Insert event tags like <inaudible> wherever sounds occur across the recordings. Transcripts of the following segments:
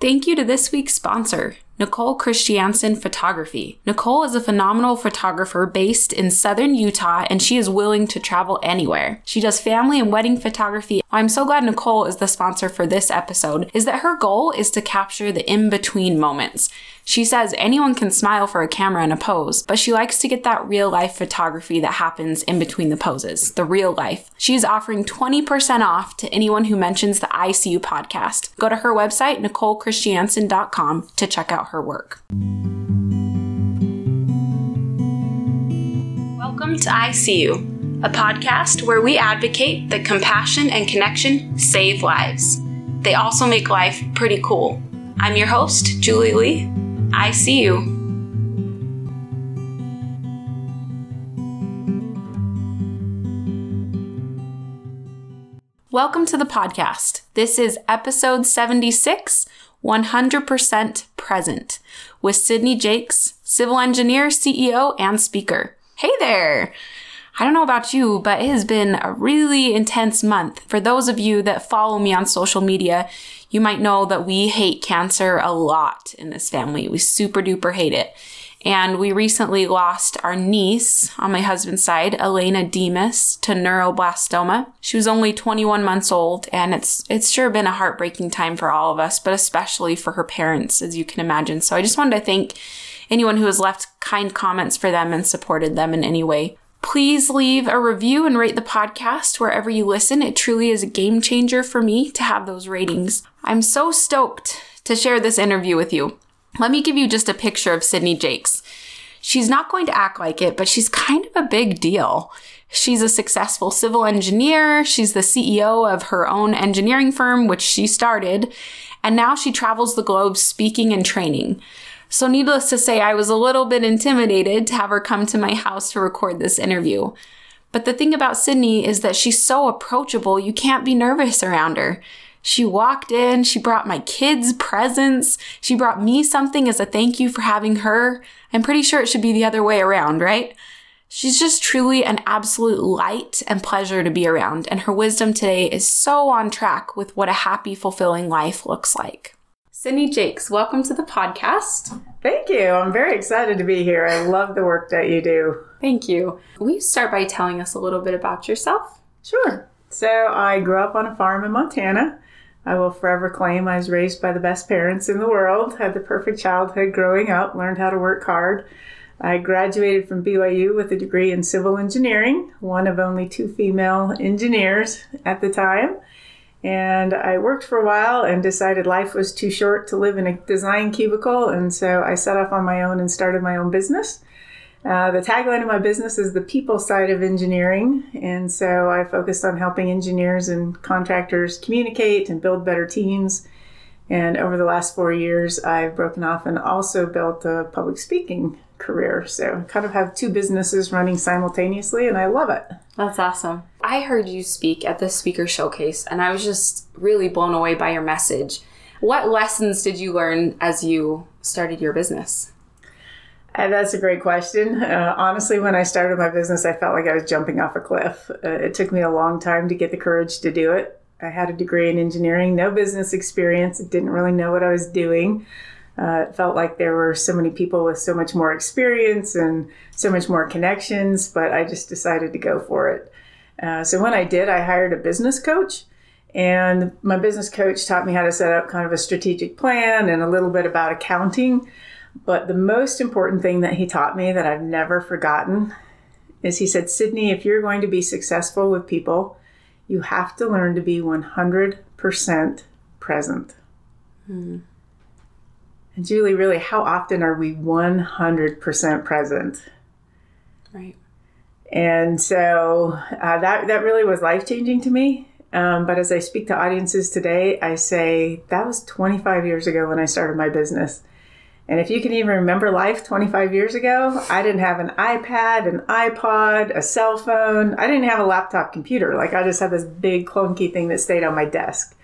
Thank you to this week's sponsor, Nicole Christiansen Photography. Nicole is a phenomenal photographer based in southern Utah and she is willing to travel anywhere. She does family and wedding photography. I'm so glad Nicole is the sponsor for this episode, is that her goal is to capture the in between moments. She says anyone can smile for a camera and a pose, but she likes to get that real life photography that happens in between the poses, the real life. She's offering 20% off to anyone who mentions the ICU podcast. Go to her website, NicoleChristiansen.com, to check out her work. Welcome to ICU, a podcast where we advocate that compassion and connection save lives. They also make life pretty cool. I'm your host, Julie Lee. I see you. Welcome to the podcast. This is episode 76 100% Present with Sydne Jacques, civil engineer, CEO, and speaker. Hey there! I don't know about you, but it has been a really intense month. For those of you that follow me on social media, you might know that we hate cancer a lot in this family. We super duper hate it. And we recently lost our niece on my husband's side, Elena Demas, to neuroblastoma. She was only 21 months old, and it's it's sure been a heartbreaking time for all of us, but especially for her parents, as you can imagine. So I just wanted to thank anyone who has left kind comments for them and supported them in any way. Please leave a review and rate the podcast wherever you listen. It truly is a game changer for me to have those ratings. I'm so stoked to share this interview with you. Let me give you just a picture of Sydne Jacques. She's not going to act like it, but she's kind of a big deal. She's a successful civil engineer. She's the CEO of her own engineering firm, which she started. And now she travels the globe speaking and training. So, needless to say, I was a little bit intimidated to have her come to my house to record this interview. But the thing about Sydne is that she's so approachable, you can't be nervous around her. She walked in, she brought my kids presents, she brought me something as a thank you for having her. I'm pretty sure it should be the other way around, right? She's just truly an absolute light and pleasure to be around, and her wisdom today is so on track with what a happy, fulfilling life looks like. Sydne Jacques, welcome to the podcast. Thank you. I'm very excited to be here. I love the work that you do. Thank you. Will you start by telling us a little bit about yourself? Sure. So, I grew up on a farm in Montana. I will forever claim I was raised by the best parents in the world, had the perfect childhood growing up, learned how to work hard. I graduated from BYU with a degree in civil engineering, one of only two female engineers at the time. And I worked for a while and decided life was too short to live in a design cubicle. And so I set off on my own and started my own business. Uh, the tagline of my business is the people side of engineering. And so I focused on helping engineers and contractors communicate and build better teams. And over the last four years, I've broken off and also built a public speaking career. So I kind of have two businesses running simultaneously, and I love it. That's awesome. I heard you speak at the speaker showcase, and I was just really blown away by your message. What lessons did you learn as you started your business? And that's a great question. Uh, honestly, when I started my business, I felt like I was jumping off a cliff. Uh, it took me a long time to get the courage to do it. I had a degree in engineering, no business experience, didn't really know what I was doing. Uh, it felt like there were so many people with so much more experience and so much more connections, but I just decided to go for it. Uh, so when I did, I hired a business coach. And my business coach taught me how to set up kind of a strategic plan and a little bit about accounting. But the most important thing that he taught me that I've never forgotten is he said, Sydne, if you're going to be successful with people, you have to learn to be 100% present. Hmm. And Julie, really, how often are we 100% present? Right. And so uh, that, that really was life changing to me. Um, but as I speak to audiences today, I say that was 25 years ago when I started my business. And if you can even remember life 25 years ago, I didn't have an iPad, an iPod, a cell phone. I didn't have a laptop computer. Like I just had this big clunky thing that stayed on my desk.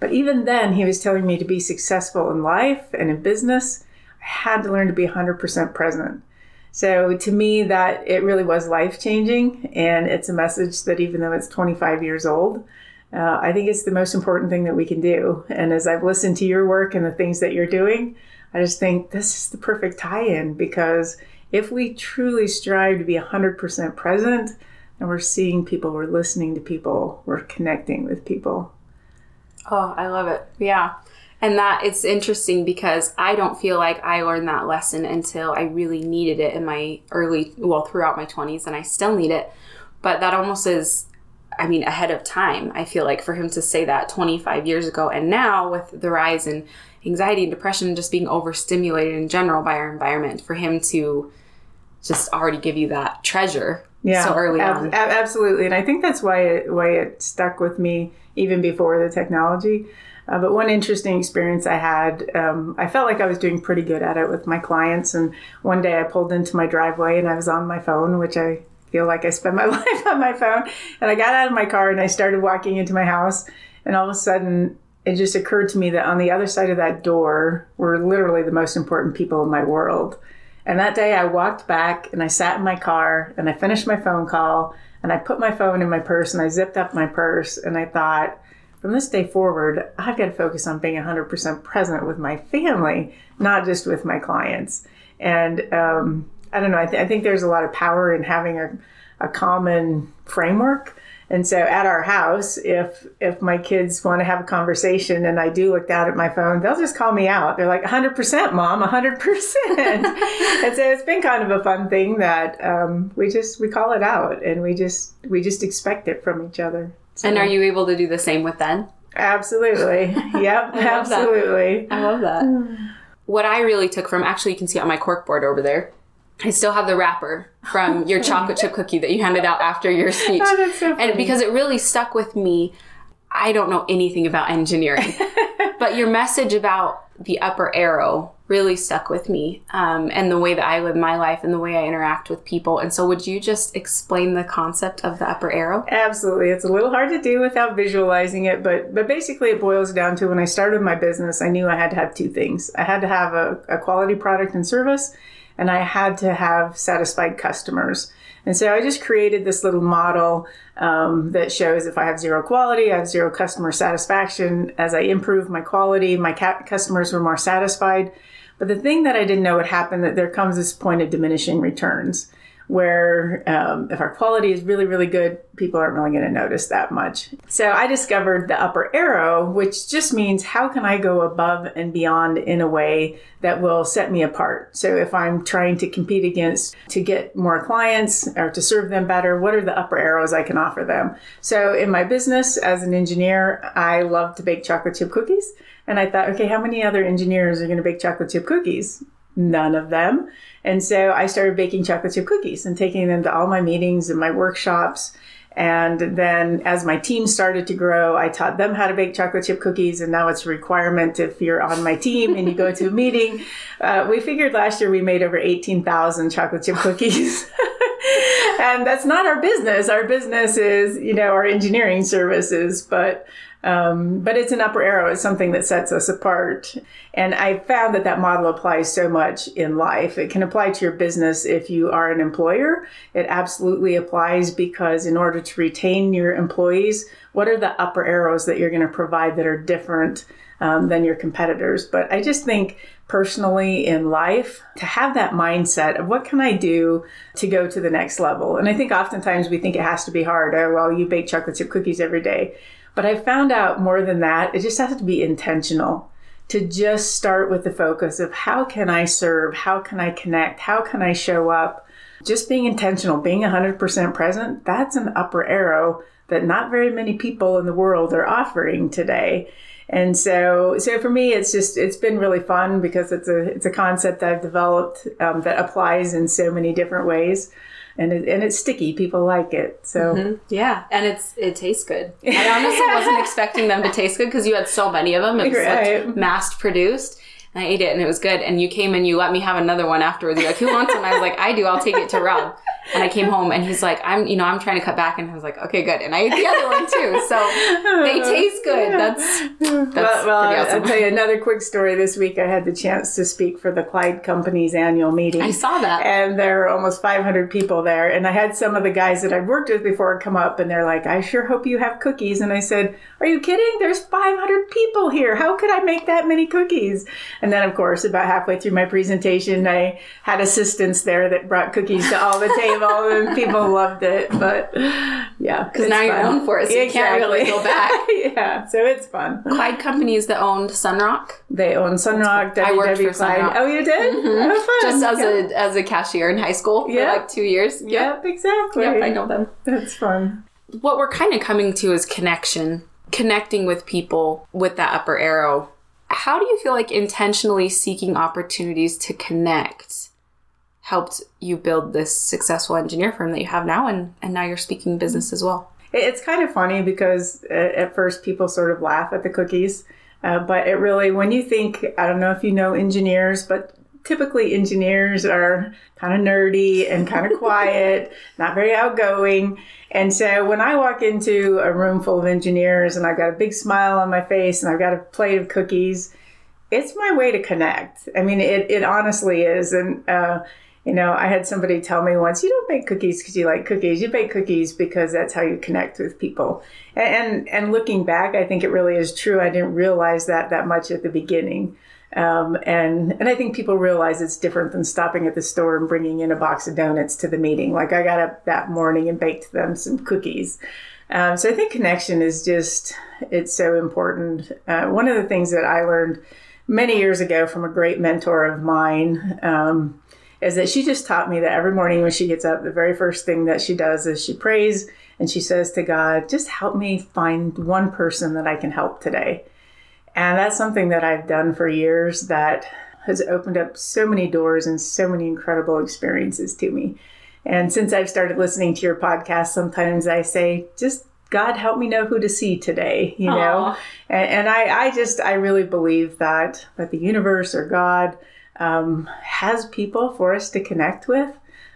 But even then, he was telling me to be successful in life and in business, I had to learn to be 100% present. So to me, that it really was life changing. And it's a message that even though it's 25 years old, uh, I think it's the most important thing that we can do. And as I've listened to your work and the things that you're doing, I just think this is the perfect tie in because if we truly strive to be 100% present and we're seeing people, we're listening to people, we're connecting with people. Oh, I love it. Yeah. And that it's interesting because I don't feel like I learned that lesson until I really needed it in my early, well, throughout my 20s, and I still need it. But that almost is, I mean, ahead of time. I feel like for him to say that 25 years ago, and now with the rise in anxiety and depression, just being overstimulated in general by our environment, for him to just already give you that treasure yeah, so early ab- on. absolutely, and I think that's why it why it stuck with me even before the technology. Uh, but one interesting experience I had, um, I felt like I was doing pretty good at it with my clients. And one day I pulled into my driveway and I was on my phone, which I feel like I spend my <laughs> life on my phone. And I got out of my car and I started walking into my house. And all of a sudden, it just occurred to me that on the other side of that door were literally the most important people in my world. And that day I walked back and I sat in my car and I finished my phone call and I put my phone in my purse and I zipped up my purse and I thought, from this day forward, I've got to focus on being 100% present with my family, not just with my clients. And um, I don't know, I, th- I, think there's a lot of power in having a, a common framework. And so at our house, if if my kids want to have a conversation and I do look down at my phone, they'll just call me out. They're like, 100%, mom, 100%. <laughs> and so it's been kind of a fun thing that um, we just, we call it out and we just, we just expect it from each other. So. And are you able to do the same with Ben? Absolutely. <laughs> Yep, I absolutely. I love that. what I really took from actually you can see on my cork board over there. I still have the wrapper from your chocolate chip cookie that you handed out after your <laughs> speech. Oh, so and because it really stuck with me. I don't know anything about engineering, <laughs> but your message about the upper arrow really stuck with me um, and the way that I live my life and the way I interact with people. And so, would you just explain the concept of the upper arrow? Absolutely. It's a little hard to do without visualizing it, but, but basically, it boils down to when I started my business, I knew I had to have two things I had to have a, a quality product and service, and I had to have satisfied customers. And so I just created this little model um, that shows if I have zero quality, I have zero customer satisfaction. As I improve my quality, my ca- customers were more satisfied. But the thing that I didn't know would happen that there comes this point of diminishing returns where um, if our quality is really, really good, people aren't really going to notice that much. So I discovered the upper arrow, which just means how can I go above and beyond in a way that will set me apart. So if I'm trying to compete against to get more clients or to serve them better, what are the upper arrows I can offer them? So in my business as an engineer, I love to bake chocolate chip cookies. And I thought, okay, how many other engineers are going to bake chocolate chip cookies? None of them. And so I started baking chocolate chip cookies and taking them to all my meetings and my workshops. And then as my team started to grow, I taught them how to bake chocolate chip cookies. And now it's a requirement if you're on my team and you go to a <laughs> meeting. Uh, we figured last year we made over 18,000 chocolate chip cookies. <laughs> and that's not our business. Our business is, you know, our engineering services. But um, but it's an upper arrow. It's something that sets us apart. And I found that that model applies so much in life. It can apply to your business if you are an employer. It absolutely applies because in order to retain your employees, what are the upper arrows that you're going to provide that are different um, than your competitors? But I just think personally in life to have that mindset of what can I do to go to the next level. And I think oftentimes we think it has to be hard. Oh, well, you bake chocolate chip cookies every day. But I found out more than that, it just has to be intentional to just start with the focus of how can I serve? How can I connect? How can I show up? Just being intentional, being 100% present, that's an upper arrow that not very many people in the world are offering today. And so, so for me, it's just it's been really fun because it's a it's a concept I've developed um, that applies in so many different ways and it, and it's sticky. People like it. So mm-hmm. yeah, and it's it tastes good. I honestly <laughs> wasn't expecting them to taste good because you had so many of them. It was right. like mass produced. And I ate it and it was good. And you came and you let me have another one afterwards. You're like, who wants one? I was like, I do. I'll take it to Rob. And I came home and he's like, I'm, you know, I'm trying to cut back. And I was like, okay, good. And I ate the other one too. So they <laughs> taste good. That's, that's well, well pretty awesome. I'll tell you another quick story. This week I had the chance to speak for the Clyde Company's annual meeting. I saw that. And there were almost 500 people there. And I had some of the guys that I've worked with before come up and they're like, I sure hope you have cookies. And I said, Are you kidding? There's 500 people here. How could I make that many cookies? And then, of course, about halfway through my presentation, I had assistants there that brought cookies to all the <laughs> table and people loved it. But yeah. Because now you're known for it, so you can't really go back. <laughs> yeah. So it's fun. Clyde companies that owned Sunroc. They own Sunroc, I worked for Clyde. Sunroc. Oh, you did? Mm-hmm. Fun. Just as Yeah. a as a cashier in high school for Yeah. like two years. Yep, exactly. Yep, I know them. That's fun. what we're kind of coming to is connection, connecting with people with that upper arrow. How do you feel like intentionally seeking opportunities to connect helped you build this successful engineer firm that you have now and, and now you're speaking business as well? It's kind of funny because at first people sort of laugh at the cookies, uh, but it really, when you think, I don't know if you know engineers, but typically engineers are kind of nerdy and kind of <laughs> quiet, not very outgoing. And so when I walk into a room full of engineers and I've got a big smile on my face and I've got a plate of cookies, it's my way to connect. I mean, it, it honestly is. And, uh, you know, I had somebody tell me once, you don't bake cookies because you like cookies. You bake cookies because that's how you connect with people. And, and, and looking back, I think it really is true. I didn't realize that that much at the beginning. Um, and, and I think people realize it's different than stopping at the store and bringing in a box of donuts to the meeting. Like I got up that morning and baked them some cookies. Um, so I think connection is just, it's so important. Uh, one of the things that I learned many years ago from a great mentor of mine, um, is that she just taught me that every morning when she gets up, the very first thing that she does is she prays and she says to God, just help me find one person that I can help today. And that's something that I've done for years that has opened up so many doors and so many incredible experiences to me. And since I've started listening to your podcast, sometimes I say, just God help me know who to see today, you know? And, and I, I just, I really believe that, that the universe or God um, has people for us to connect with,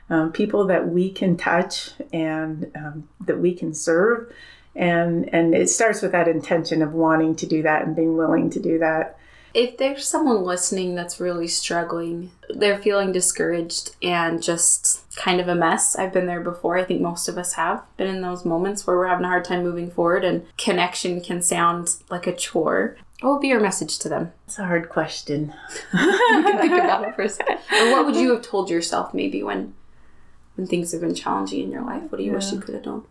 um, people that we can touch and um, that we can serve. And, and it starts with that intention of wanting to do that and being willing to do that. If there's someone listening that's really struggling, they're feeling discouraged and just kind of a mess. I've been there before. I think most of us have been in those moments where we're having a hard time moving forward and connection can sound like a chore. What would be your message to them? It's a hard question. <laughs> You can think about it for a second. Or what would you <laughs> have told yourself maybe when when things have been challenging in your life? What do you wish you could have done?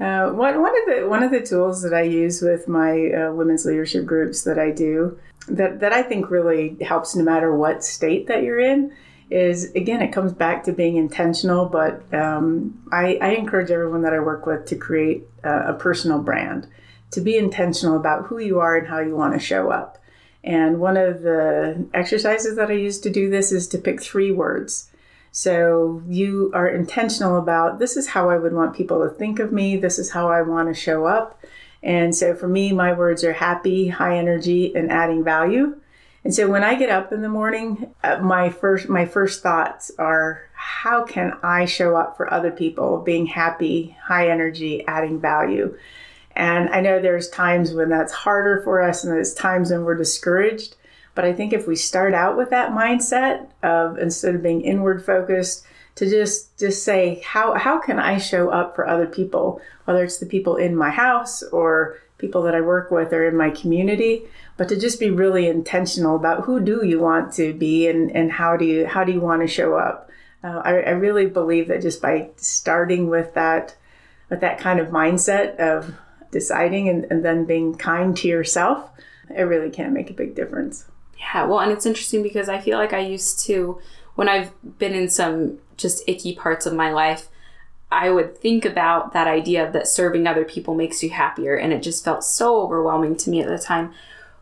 Uh, one, one of the one of the tools that I use with my uh, women's leadership groups that I do that that I think really helps no matter what state that you're in is again it comes back to being intentional. But um, I, I encourage everyone that I work with to create uh, a personal brand, to be intentional about who you are and how you want to show up. And one of the exercises that I use to do this is to pick three words. So you are intentional about this is how I would want people to think of me, this is how I want to show up. And so for me, my words are happy, high energy, and adding value. And so when I get up in the morning, uh, my first my first thoughts are how can I show up for other people being happy, high energy, adding value. And I know there's times when that's harder for us and there's times when we're discouraged. But I think if we start out with that mindset of instead of being inward focused, to just just say how how can I show up for other people, whether it's the people in my house or people that I work with or in my community, but to just be really intentional about who do you want to be and, and how do you how do you want to show up. Uh, I, I really believe that just by starting with that with that kind of mindset of deciding and, and then being kind to yourself, it really can make a big difference. Yeah, well, and it's interesting because I feel like I used to, when I've been in some just icky parts of my life, I would think about that idea that serving other people makes you happier, and it just felt so overwhelming to me at the time.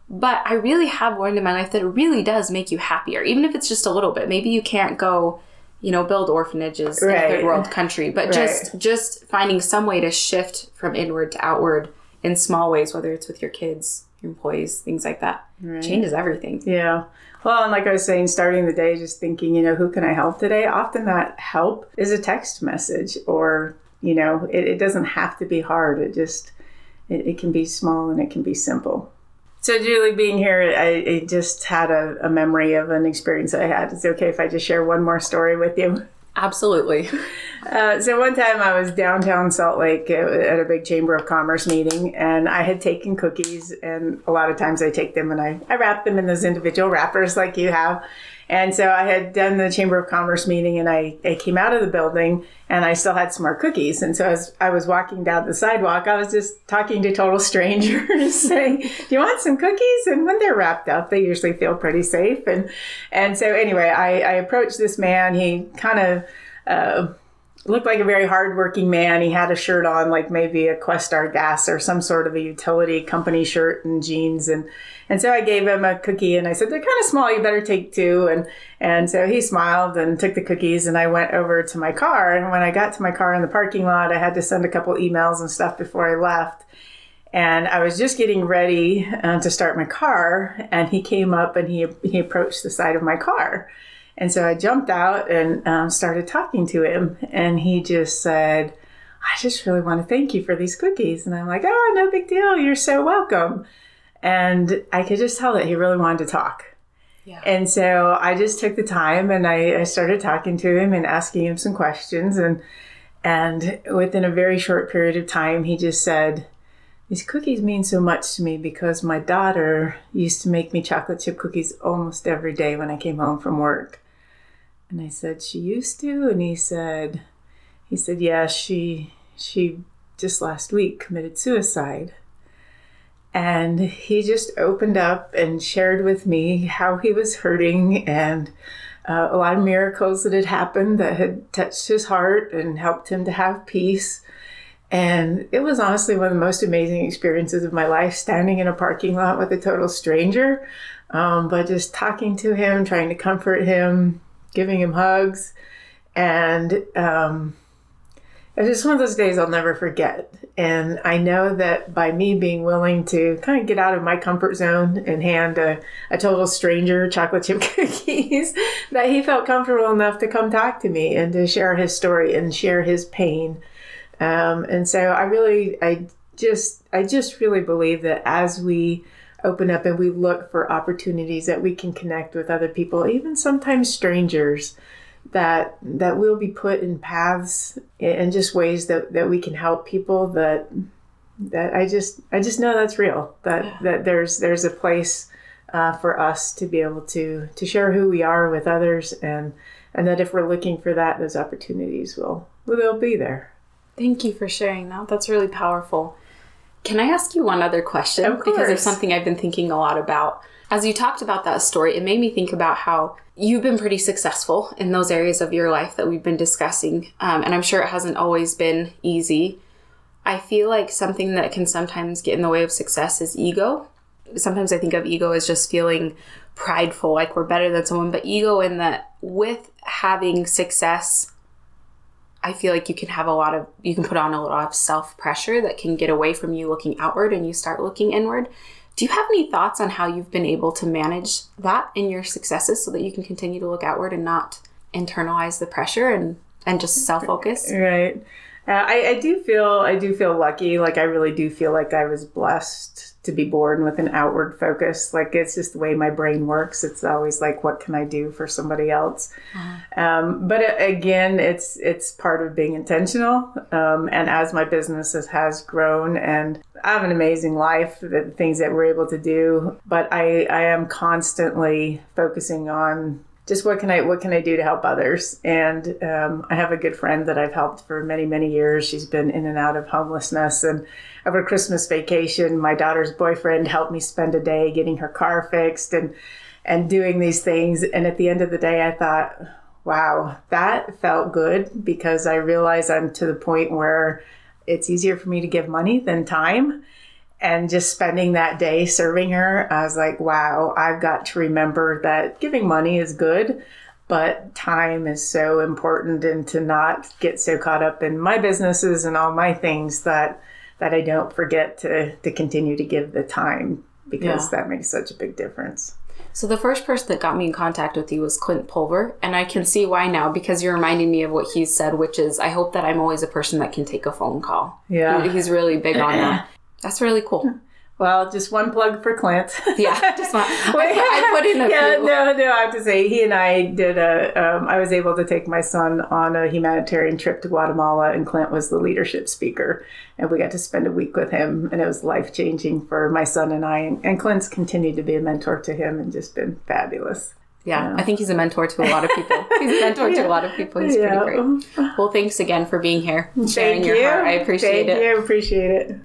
But I really have learned in my life that it really does make you happier, even if it's just a little bit. Maybe you can't go, you know, build orphanages in a third world country, but just just finding some way to shift from inward to outward in small ways, whether it's with your kids, your employees, things like that. Right. Changes everything. Yeah. Well, and like I was saying, starting the day, just thinking, you know, who can I help today? Often that help is a text message, or, you know, it, it doesn't have to be hard. It just, it, it, can be small and it can be simple. So, Julie, being here, I, I just had a, a memory of an experience I had. Is it okay if I just share one more story with you? Absolutely. Uh, so one time I was downtown Salt Lake at a big Chamber of Commerce meeting, and I had taken cookies, and a lot of times I take them and I, I wrap them in those individual wrappers like you have. And so I had done the Chamber of Commerce meeting, and I, I came out of the building, and I still had some more cookies. And so as I was walking down the sidewalk, I was just talking to total <laughs> strangers, <laughs> saying, "Do you want some cookies?" And when they're wrapped up, they usually feel pretty safe. And and so anyway, I, I approached this man. He kind of uh, looked like a very hardworking man. He had a shirt on, like maybe a Questar Gas or some sort of a utility company shirt and jeans. And and so I gave him a cookie and I said, "They're kind of small. You better take two. And and so he smiled and took the cookies. And I went over to my car. And when I got to my car in the parking lot, I had to send a couple emails and stuff before I left. And I was just getting ready uh, to start my car, and he came up and he he approached the side of my car. And so I jumped out and um, started talking to him. And he just said, I just really want to thank you for these cookies. And I'm like, oh, no big deal. You're so welcome. And I could just tell that he really wanted to talk. Yeah. And so I just took the time and I, I started talking to him and asking him some questions. And, and within a very short period of time, he just said, these cookies mean so much to me because my daughter used to make me chocolate chip cookies almost every day when I came home from work. And I said, She used to? And he said, he said, Yeah, she she just last week committed suicide. And he just opened up and shared with me how he was hurting and uh, a lot of miracles that had happened that had touched his heart and helped him to have peace. And it was honestly one of the most amazing experiences of my life standing in a parking lot with a total stranger, um, but just talking to him, trying to comfort him, giving him hugs. And um, it's just one of those days I'll never forget. And I know that by me being willing to kind of get out of my comfort zone and hand a, a total stranger chocolate chip <laughs> cookies, that he felt comfortable enough to come talk to me and to share his story and share his pain. Um, and so I really, I just, I just really believe that as we open up and we look for opportunities that we can connect with other people, even sometimes strangers, that that we'll be put in paths and just ways that, that we can help people that that I just I just know that's real. That yeah. that there's there's a place uh, for us to be able to to share who we are with others and and that if we're looking for that, those opportunities will will they'll be there. Thank you for sharing that. That's really powerful. Can I ask you one other question? Because there's something I've been thinking a lot about. As you talked about that story, it made me think about how you've been pretty successful in those areas of your life that we've been discussing. Um, and I'm sure it hasn't always been easy. I feel like something that can sometimes get in the way of success is ego. Sometimes I think of ego as just feeling prideful, like we're better than someone, but ego in that with having success I feel like you can have a lot of, you can put on a lot of self pressure that can get away from you looking outward and you start looking inward. Do you have any thoughts on how you've been able to manage that in your successes so that you can continue to look outward and not internalize the pressure and, and just self focus? Right. Uh, I, I do feel I do feel lucky. Like I really do feel like I was blessed to be born with an outward focus. Like it's just the way my brain works. It's always like, what can I do for somebody else? Uh-huh. Um, but again, it's it's part of being intentional. Um, and as my business has, has grown, and I have an amazing life, the things that we're able to do. But I I am constantly focusing on just what can I what can I do to help others? And um, I have a good friend that I've helped for many many years. She's been in and out of homelessness, and over Christmas vacation, my daughter's boyfriend helped me spend a day getting her car fixed and and doing these things. And at the end of the day, I thought, wow, that felt good because I realize I'm to the point where it's easier for me to give money than time and just spending that day serving her, I was like, wow, I've got to remember that giving money is good, but time is so important and to not get so caught up in my businesses and all my things that that I don't forget to to continue to give the time because that makes such a big difference. So the first person that got me in contact with you was Clint Pulver, and I can see why now because you're reminding me of what he said, which is I hope that I'm always a person that can take a phone call. Yeah. He's really big on that. <clears throat> That's really cool. Well, just one plug for Clint. Yeah, just one. I, put, I <laughs> put in a yeah, few. no, no. I have to say, he and I did a. Um, I was able to take my son on a humanitarian trip to Guatemala, and Clint was the leadership speaker, and we got to spend a week with him, and it was life changing for my son and I. And, and Clint's continued to be a mentor to him, and just been fabulous. Yeah, I think he's a mentor to a lot of people. <laughs> He's a mentor to a lot of people. He's Yeah. pretty great. Well, thanks again for being here, and sharing Thank your you. heart. I appreciate Thank it. you. Appreciate it.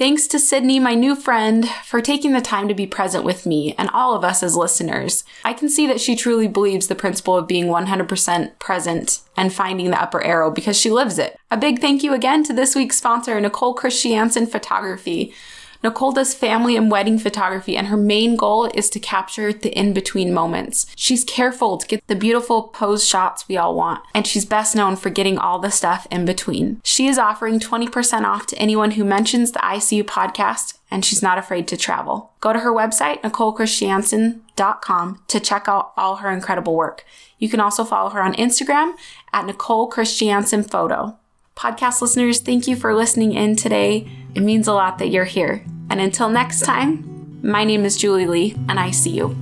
Thanks to Sydne, my new friend, for taking the time to be present with me and all of us as listeners. I can see that she truly believes the principle of being 100% present and finding the upper arrow because she lives it. A big thank you again to this week's sponsor, Nicole Christiansen Photography. Nicole does family and wedding photography, and her main goal is to capture the in between moments. She's careful to get the beautiful pose shots we all want, and she's best known for getting all the stuff in between. She is offering 20% off to anyone who mentions the ICU podcast, and she's not afraid to travel. Go to her website, NicoleChristiansen.com, to check out all her incredible work. You can also follow her on Instagram at Nicole Christiansen Photo. Podcast listeners, thank you for listening in today. It means a lot that you're here. And until next time, my name is Julie Lee, and I see you.